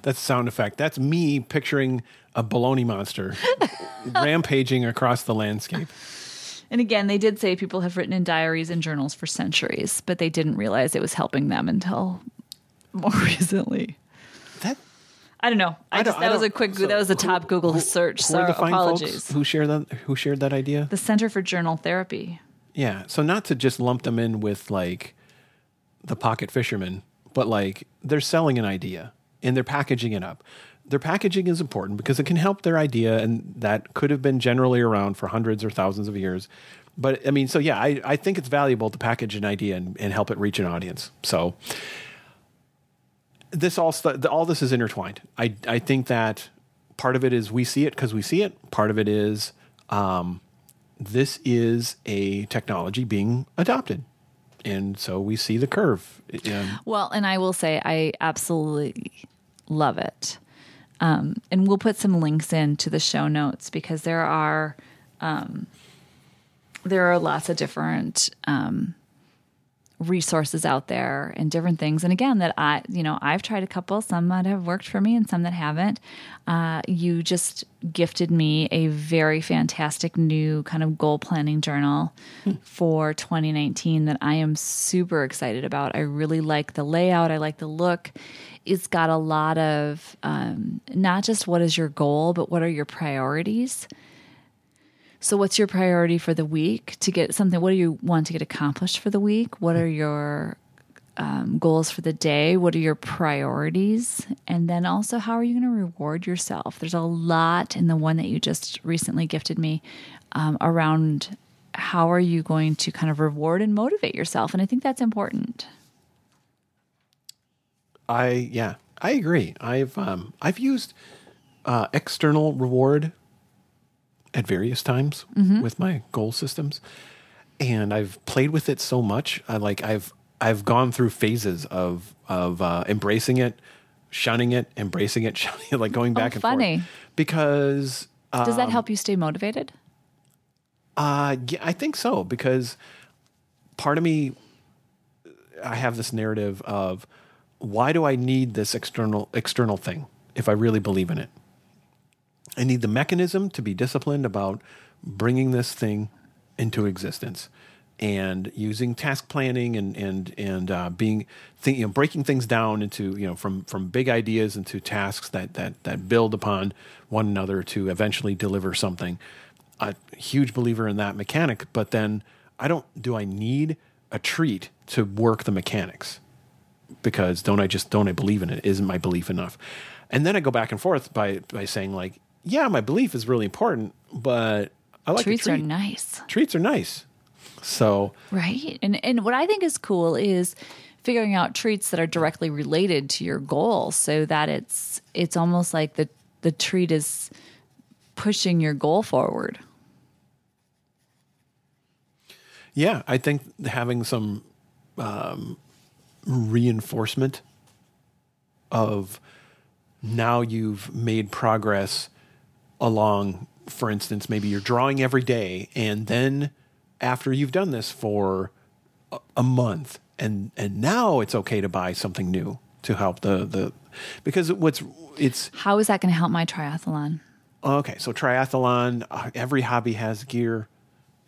That's a sound effect. That's me picturing a baloney monster rampaging across the landscape. And again, they did say people have written in diaries and journals for centuries, but they didn't realize it was helping them until more recently. That I don't know. I, I don't- just I that was a quick. so that was a who- top Google search. who So apologies. who shared that who shared that idea? The Center for Journal Therapy. Yeah. So not to just lump them in with like the pocket fisherman, but like they're selling an idea and they're packaging it up. Their packaging is important because it can help their idea and that could have been generally around for hundreds or thousands of years. But I mean, so yeah, I, I think it's valuable to package an idea and, and help it reach an audience. So this all st- all this is intertwined. I I think that part of it is we see it because we see it. Part of it is um, this is a technology being adopted, and so we see the curve. And Well, and I will say I absolutely love it. Um, and we'll put some links in to the show notes because there are um, there are lots of different um, resources out there and different things. And again, that I you know I've tried a couple, some that have worked for me and some that haven't. Uh, you just gifted me a very fantastic new kind of goal planning journal for 2019 that I am super excited about. I really like the layout. I like the look. It's got a lot of um, not just what is your goal, but what are your priorities. So, what's your priority for the week to get something? What do you want to get accomplished for the week? What are your um, goals for the day? What are your priorities? And then also, how are you going to reward yourself? There's a lot in the one that you just recently gifted me um, around how are you going to kind of reward and motivate yourself. And I think that's important. I yeah, I agree. I've um, I've used uh, external reward at various times with my goal systems, and I've played with it so much. I like I've I've gone through phases of of uh, embracing it, shunning it, embracing it, shunning it, like going back and funny. forth. Because Does that help you stay motivated? uh, yeah, I think so because part of me, I have this narrative of why do I need this external external thing if I really believe in it? I need the mechanism to be disciplined about bringing this thing into existence and using task planning and and and uh, being think, you know breaking things down into you know from from big ideas into tasks that that that build upon one another to eventually deliver something. A huge believer in that mechanic, but then I don't. Do I need a treat to work the mechanics? Because don't I just don't I believe in it? Isn't my belief enough? And then I go back and forth by by saying like, yeah, my belief is really important, but I like Treats are nice. Treats are nice. So Right. And and what I think is cool is figuring out treats that are directly related to your goal so that it's it's almost like the the treat is pushing your goal forward. yeah, I think having some um, reinforcement of now you've made progress along, for instance, maybe you're drawing every day, and then after you've done this for a, a month, and and now it's okay to buy something new to help the the because what's it's How is that going to help my triathlon? okay. So triathlon, uh, every hobby has gear,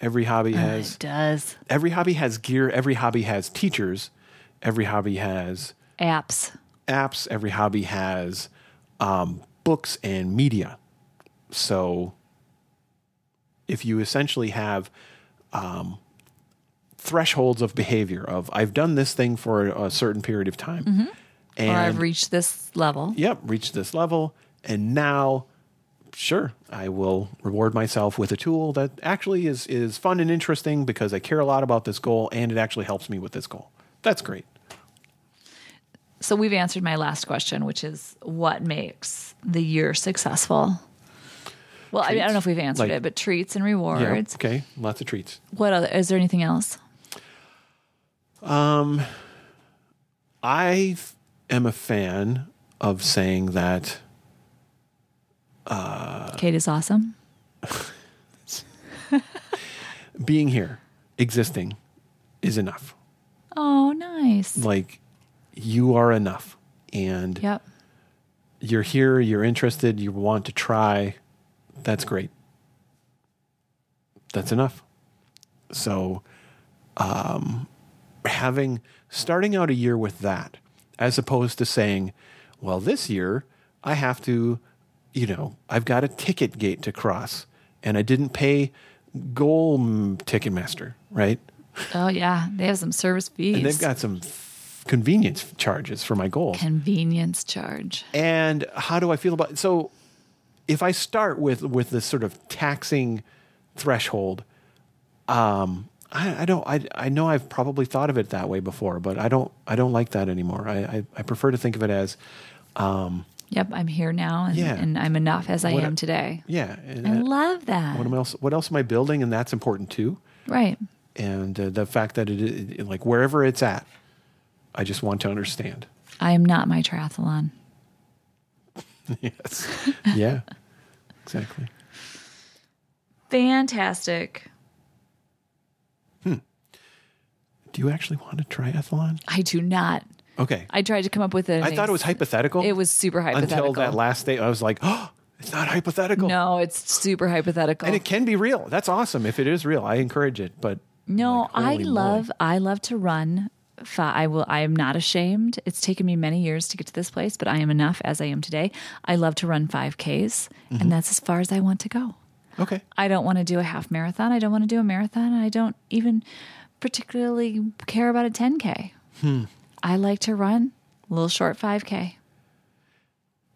every hobby has it does. every hobby has gear, every hobby has teachers, every hobby has Apps. apps, every hobby has um, books and media. So if you essentially have um, thresholds of behavior of I've done this thing for a certain period of time, and Mm-hmm. or I've reached this level. yep, reached this level, and now, sure, I will reward myself with a tool that actually is is fun and interesting because I care a lot about this goal and it actually helps me with this goal. That's great. So we've answered my last question, which is what makes the year successful? Well, I, mean, I don't know if we've answered Like- it, but treats and rewards. Yeah. Okay. Lots of treats. What other? Is there anything else? Um, I f- am a fan of saying that uh, Kate is awesome. being here, existing, is enough. Oh, nice. Like you are enough, and Yep. you're here. You're interested. You want to try. That's great. That's enough. So, um, having starting out a year with that, as opposed to saying, "Well, this year I have to, you know, I've got a ticket gate to cross, and I didn't pay Goal mm, Ticketmaster, right? Oh yeah, they have some service fees. And they've got some f- convenience charges for my goals." convenience charge. And how do I feel about so if I start with with this sort of taxing threshold, um, I, I don't I I know I've probably thought of it that way before, but I don't I don't like that anymore. I I, I prefer to think of it as Yep, I'm here now, and, Yeah. and I'm enough as I am today. yeah. And I love that. what am else what else am I building, and that's important too. right. And uh, the fact that it, it, it- like wherever it's at, I just want to understand. I am not my triathlon. yes. yeah. Exactly. Fantastic. Hmm. Do you actually want a triathlon? I do not. Okay. I tried to come up with it. I thought it was hypothetical. It was super hypothetical. until that last day. I was like, oh, it's not hypothetical. No, it's super hypothetical. And it can be real. That's awesome. If it is real, I encourage it. But No, like, I love I love to run. I will. I am not ashamed. It's taken me many years to get to this place, but I am enough as I am today. I love to run 5Ks, Mm-hmm. and that's as far as I want to go. Okay. I don't want to do a half marathon. I don't want to do a marathon. I don't even particularly care about a 10K. I like to run a little short 5K.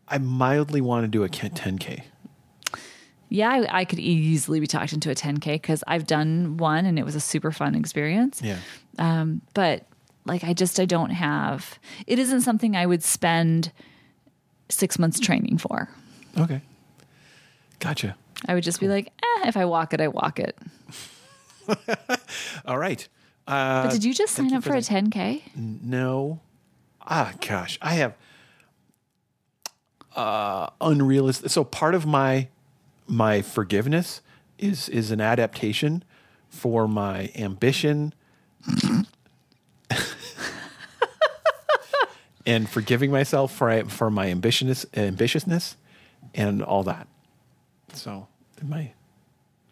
I mildly want to do a 10K. Yeah, I, I could easily be talked into a 10K because I've done one and it was a super fun experience. Yeah. Um, but like, I just, I don't have, it isn't something I would spend six months training for. Okay. Gotcha. I would just be like, eh, if I walk it, I walk it. All right. Uh, But did you just sign you up for for a 10K? no. Ah, gosh. I have uh, unrealistic. So part of my my forgiveness is is an adaptation for my ambition and forgiving myself for for my ambitiousness ambitiousness and all that. So my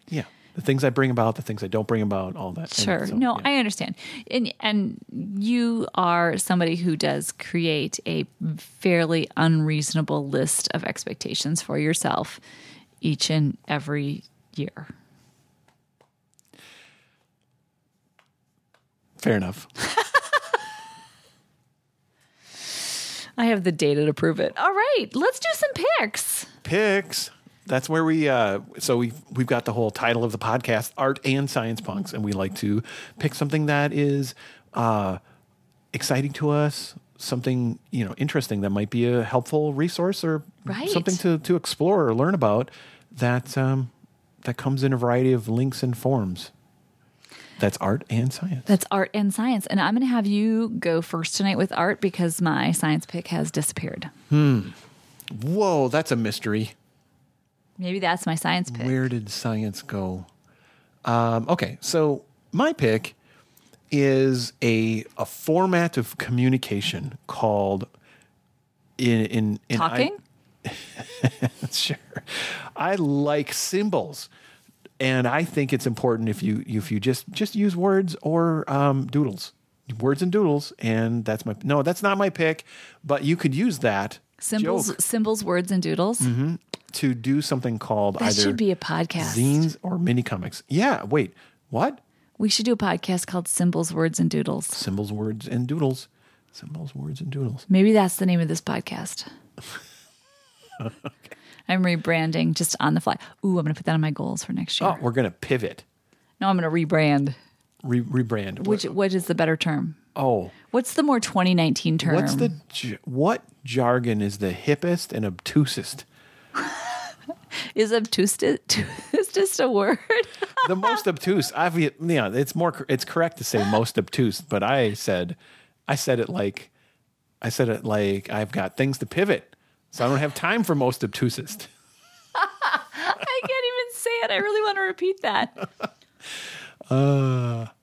yeah, the things I bring about, the things I don't bring about, all that. Sure. so, no, yeah. I understand. And and you are somebody who does create a fairly unreasonable list of expectations for yourself each and every year. fair enough. I have the data to prove it. All right, let's do some picks. picks. That's where we. Uh, so we we've got the whole title of the podcast, art and science punks, and we like to pick something that is uh, exciting to us, something you know interesting that might be a helpful resource or Right. something to to explore or learn about that um, that comes in a variety of links and forms. That's art and science. That's art and science. And I'm going to have you go first tonight with art because my science pick has disappeared. Whoa, that's a mystery. Maybe that's my science pick. Where did science go? Um, okay, so my pick is a a format of communication called in in, in I- Talking? sure. I like symbols, and I think it's important if you if you just just use words or um, doodles, words and doodles, and that's my no, that's not my pick, but you could use that Symbols, joke symbols, words, and doodles. to do something called That either should be a podcast. zines or mini comics. Yeah, wait, what? We should do a podcast called Symbols, Words, and Doodles. Symbols, words, and doodles. Symbols, words, and doodles. Maybe that's the name of this podcast. I'm rebranding just on the fly. Ooh, I'm going to put that on my goals for next year. Oh, we're gonna pivot, No, I'm going to rebrand. re- rebrand. Which what is the better term? oh, What's the more 2019 term? what's the what jargon is the hippest and obtusest? is obtuse is just a word? The most obtuse. I've yeah, it's more. It's correct to say most obtuse, but I said, I said it like, I said it like I've got things to pivot, so I don't have time for most obtusest. I can't even say it. I really want to repeat that.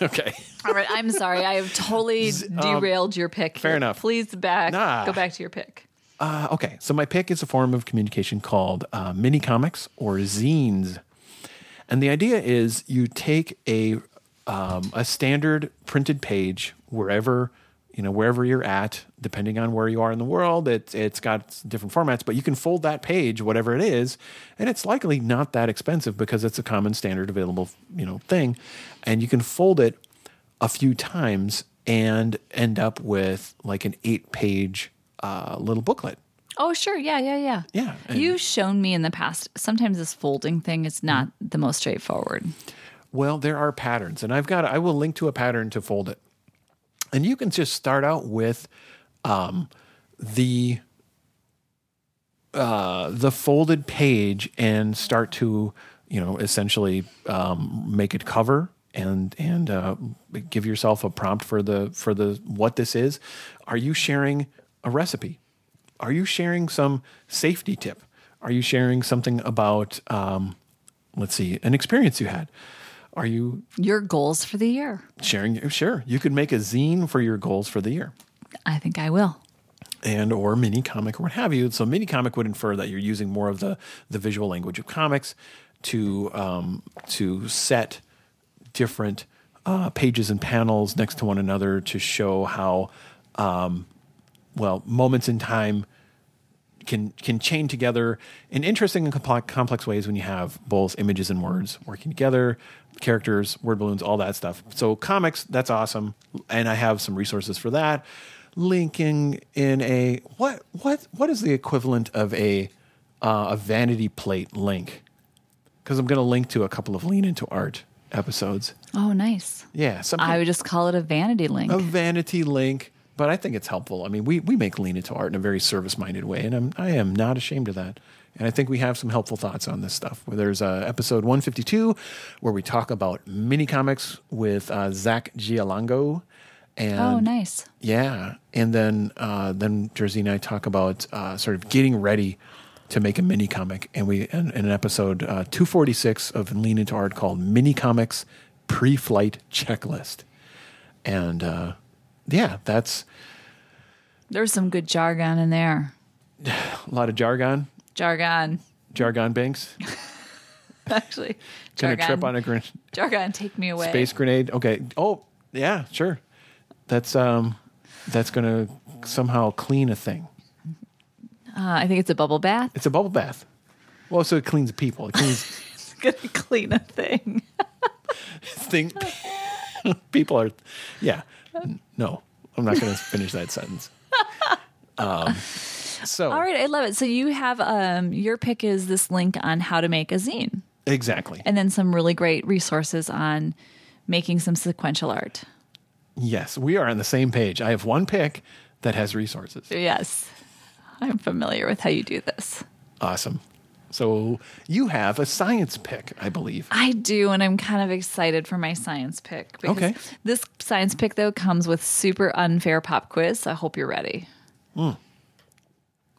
Okay. All right, I'm sorry. I have totally derailed your pick. um, fair enough. Please back. Nah. Go back to your pick. Uh, okay, so my pick is a form of communication called uh, mini comics or zines, and the idea is you take a um, a standard printed page wherever you know wherever you're at, depending on where you are in the world. It, it's got different formats, but you can fold that page, whatever it is, and it's likely not that expensive because it's a common standard available you know thing, and you can fold it a few times and end up with like an eight page uh, little booklet. Oh, sure. Yeah, yeah, yeah. Yeah, and- You've shown me in the past, sometimes this folding thing is not the most straightforward. Well, there are patterns, and I've got I will link to a pattern to fold it, and you can just start out with um, the uh, the folded page and start to you know essentially um, make it cover and and uh, give yourself a prompt for the for the what this is. Are you sharing a recipe? Are you sharing some safety tip? Are you sharing something about um, let's see an experience you had? Are you Your goals for the year. sharing? Sure, you could make a zine for your goals for the year I think I will. and or mini comic or what have you. So mini comic would infer that you're using more of the the visual language of comics to um, to set different uh, pages and panels next to one another to show how um, well moments in time can can chain together in interesting and compl- complex ways when you have both images and words working together, characters, word balloons, all that stuff. So comics, that's awesome, and I have some resources for that. Linking in a what what what is the equivalent of a uh, a vanity plate link? Because I'm going to link to a couple of lean into art episodes. Oh, nice. Yeah, something I would just call it a vanity link. a vanity link, but I think it's helpful. I mean, we, we make lean into art in a very service minded way, and I'm, I am not ashamed of that. And I think we have some helpful thoughts on this stuff. Where there's uh, episode 152 where we talk about mini comics with uh, Zach Gialango. And oh, nice. yeah, and then uh, then Jersey and I talk about uh, sort of getting ready to make a mini comic, and we in, in an episode uh, two forty six of Lean Into Art called Mini Comics Pre Flight Checklist, and uh, yeah, that's There's some good jargon in there. a lot of jargon, Jargon. jargon banks. Actually, Gonna jargon. trip on a gr- jargon, take me away. space grenade. Okay. Oh yeah, sure. That's um, that's gonna somehow clean a thing. Uh, I think it's a bubble bath. It's a bubble bath. Well, so it cleans people. It cleans. It's gonna clean a thing. think people are yeah no i'm not going to finish that sentence. Um, so All right, I love it. So you have um, your pick is this link on how to make a zine, exactly. And then some really great resources on making some sequential art. yes we are on the same page. I have one pick that has resources. Yes, I'm familiar with how you do this. awesome so you have a science pick i believe I do, and I'm kind of excited for my science pick. Because Okay. This science pick, though, comes with super unfair pop quiz. So I hope you're ready. Hmm.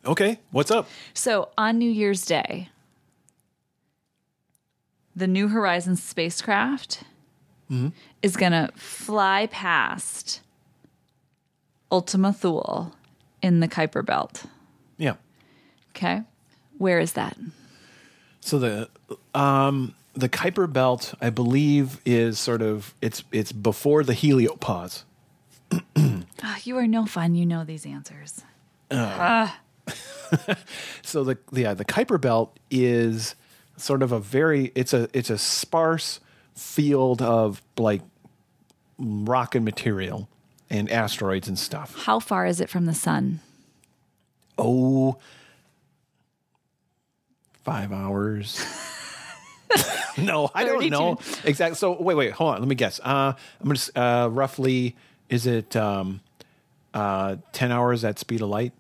okay what's up So on New Year's Day, the New Horizons spacecraft mm-hmm. is going to fly past Ultima Thule in the Kuiper Belt. yeah Okay. Where is that? So the um the kuiper belt i believe is sort of it's it's before the heliopause Ah, you are no fun. You know these answers. so the yeah the Kuiper belt is sort of a very it's a it's a sparse field of like rock and material and asteroids and stuff. How far is it from the sun? Oh, five hours. no, I don't 32. know exactly. So wait, wait, hold on. Let me guess. Uh, I'm gonna uh, roughly. Is it um, uh, ten hours at speed of light?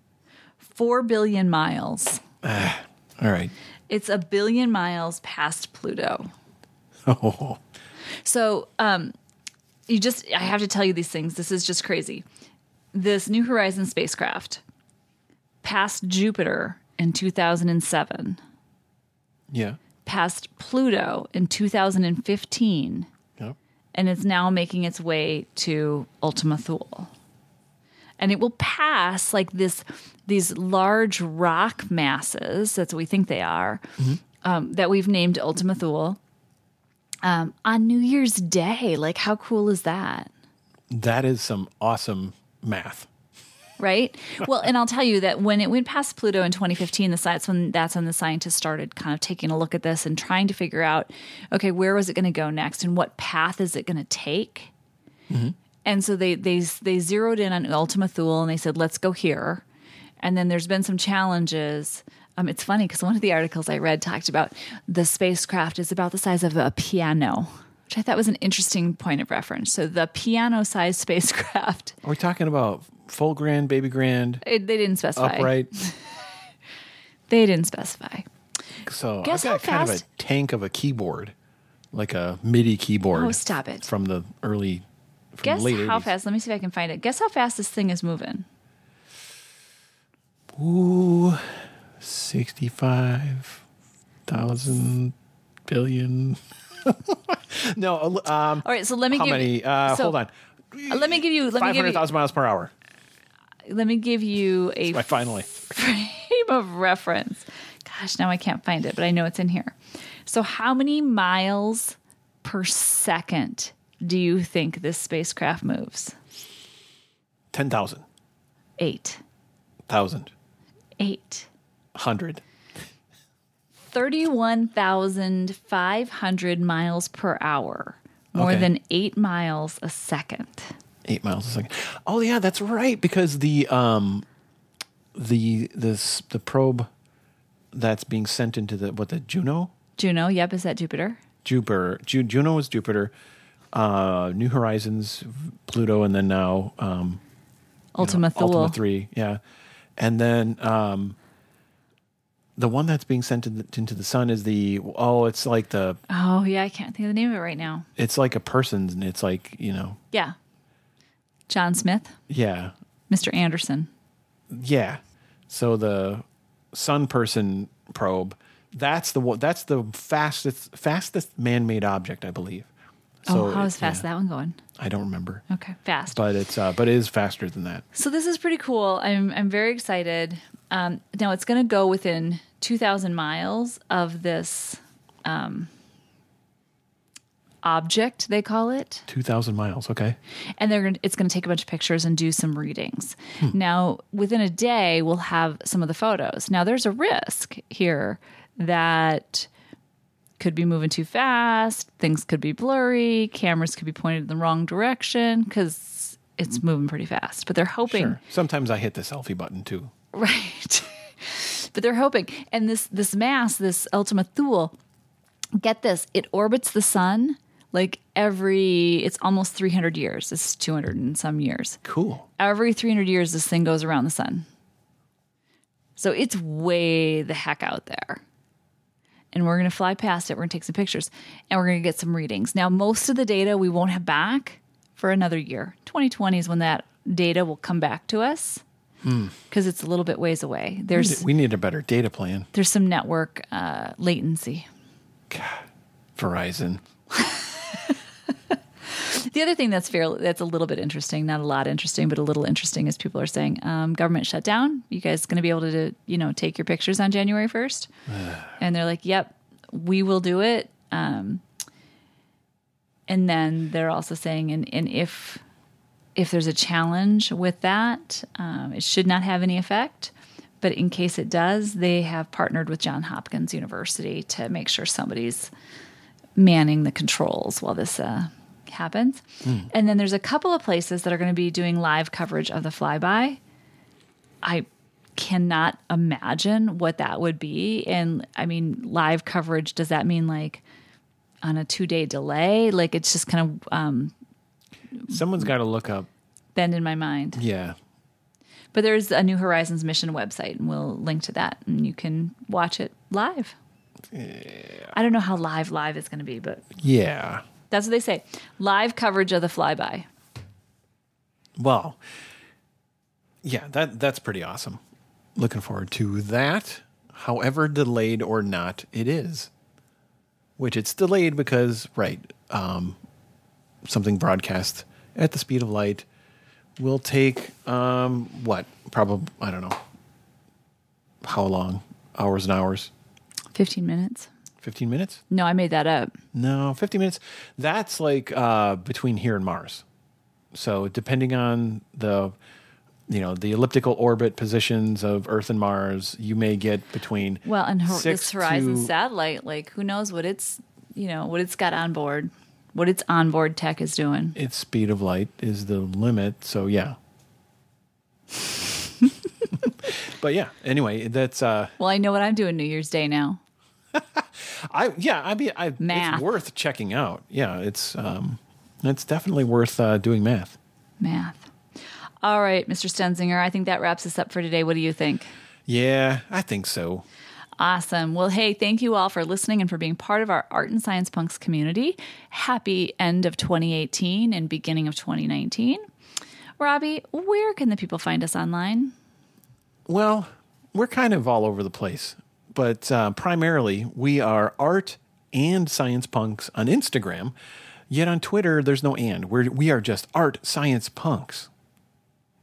Four billion miles. All right. It's a billion miles past Pluto. Oh, So, um, you just, I have to tell you these things. This is just crazy. This New Horizons spacecraft passed Jupiter in 2007, yeah. passed Pluto in 2015, Yep. and it's now making its way to Ultima Thule. And it will pass like this, these large rock masses, that's what we think they are, um, that we've named Ultima Thule, um, on New Year's Day. Like, how cool is that? That is some awesome math. Right? Well, and I'll tell you that when it went past Pluto in 2015, the that's when that's when the scientists started kind of taking a look at this and trying to figure out, okay, where was it going to go next, and what path is it going to take? And so they they they zeroed in on Ultima Thule and they said, let's go here. And then there's been some challenges. Um, it's funny because one of the articles I read talked about the spacecraft is about the size of a piano, which I thought was an interesting point of reference. So the piano-sized spacecraft. Are we talking about full grand, baby grand, It, they didn't specify. upright? They didn't specify. So Guess I've got how kind of a fast- tank of a keyboard, like a MIDI keyboard. Oh, stop it. From the early, from Guess the late how 80s. fast. Let me see if I can find it. Guess how fast this thing is moving. Ooh, sixty-five thousand billion. no, um, All right, so let me how give many? Uh, so- hold on. uh, Let me give you. Let me give you. thousand miles per hour. Let me give you a Right, finally. frame of reference. Gosh, now I can't find it, but I know it's in here. So, how many miles per second do you think this spacecraft moves? Ten thousand. Eight. Thousand. Eight. 100. 31,500 miles per hour, more Okay. than eight miles a second. Eight miles a second. Oh yeah, that's right. Because the um, the this the probe that's being sent into the what the Juno Juno, yep, is that Jupiter? Jupiter Ju- Juno is Jupiter, uh, New Horizons Pluto, and then now um, you know, Ultima Thule. Ultima three, yeah, and then um, the one that's being sent in the, into the sun is the oh, it's like the Oh, yeah, I can't think of the name of it right now. it's like a person's, and it's like you know, Yeah. John Smith, yeah, Mr. Anderson. Yeah. So the sun person probe, that's the one that's the fastest fastest man-made object, I believe. So oh, how is fast yeah, that one going? I don't remember. Okay, fast. But it's uh but it is faster than that. So this is pretty cool. I'm I'm very excited. Um, now it's going to go within 2,000 miles of this um, object. They call it. 2000 miles, okay. and they're gonna, it's going to take a bunch of pictures and do some readings. Hmm. Now, within a day, we'll have some of the photos. Now, there's a risk here that could be moving too fast, things could be blurry, cameras could be pointed in the wrong direction because it's moving pretty fast. But they're hoping, Sure. Sometimes I hit the selfie button too. right? but they're hoping, and this this mass, this Ultima Thule, get this, it orbits the sun like every. It's almost 300 years. It's 200 and some years. Cool. every 300 years this thing goes around the sun so it's way the heck out there and we're going to fly past it we're going to take some pictures and we're going to get some readings now most of the data we won't have back for another year 2020 is when that data will come back to us because it's a little bit ways away there's We need a better data plan. there's some network uh, latency Verizon. The other thing that's fair that's a little bit interesting, not a lot interesting, but a little interesting, is people are saying um, government shutdown. You guys going to be able to, you know, take your pictures on January first? and they're like, "Yep, we will do it." Um, and then they're also saying, and, and if if there's a challenge with that, um, it should not have any effect. But in case it does, they have partnered with John Hopkins University to make sure somebody's manning the controls while this uh, happens. And then there's a couple of places that are going to be doing live coverage of the flyby. I cannot imagine what that would be. And I mean, live coverage, does that mean like on a two day delay? Like it's just kind of um, Someone's got to look up. bend in my mind. Yeah. But there's a New Horizons mission website, and we'll link to that, and you can watch it live. I don't know how live live is going to be, but Yeah. That's what they say. Live coverage of the flyby. Well, yeah, that that's pretty awesome. Looking forward to that. However delayed or not it is. Which it's delayed because right, um, something broadcast at the speed of light will take um what? Probably I don't know. How long? Hours and hours? 15 minutes. 15 minutes? No, I made that up. No, 50 minutes. That's like uh, between here and Mars. So depending on the, you know, the elliptical orbit positions of Earth and Mars, you may get between Well, and her, this Horizon to- satellite, like who knows what it's, you know, what it's got on board, what its onboard tech is doing. its speed of light is the limit. So yeah. but yeah. Anyway, that's uh, Well, I know what I'm doing New Year's Day now. I yeah. I mean, I, Math. it's worth checking out. Yeah, it's um, it's definitely worth uh, doing math. Math. All right, Mr. Stenzinger, I think that wraps us up for today. What do you think? Yeah, I think so. Awesome. Well, hey, thank you all for listening and for being part of our Art and Science Punks community. Happy end of 2018 and beginning of 2019. Robbie, where can the people find us online? Well, we're kind of all over the place, but uh, primarily we are art and science punks on Instagram. Yet on Twitter, there's no and. We're, we are just art science punks.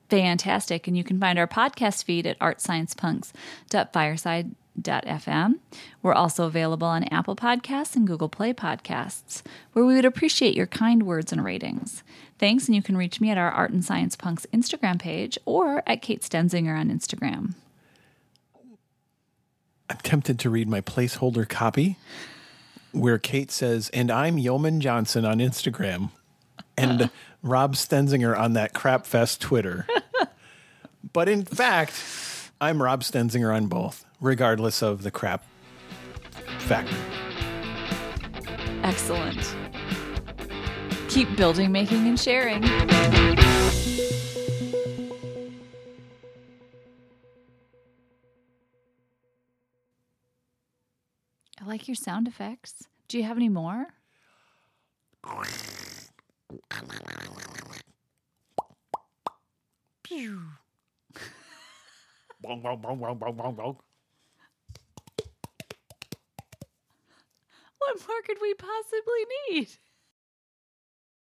Fantastic. And you can find our podcast feed at artsciencepunks.fireside.fm. We're also available on Apple Podcasts and Google Play Podcasts, where we would appreciate your kind words and ratings. Thanks, and you can reach me at our Art and Science Punks Instagram page or at Kate Stenzinger on Instagram. I'm tempted to read my placeholder copy where Kate says, and I'm Yeoman Johnson on Instagram and Rob Stenzinger on that Crapfest Twitter. but in fact, I'm Rob Stenzinger on both, regardless of the crap factor. Excellent. Keep building, making, and sharing. I like your sound effects. Do you have any more? What more could we possibly need?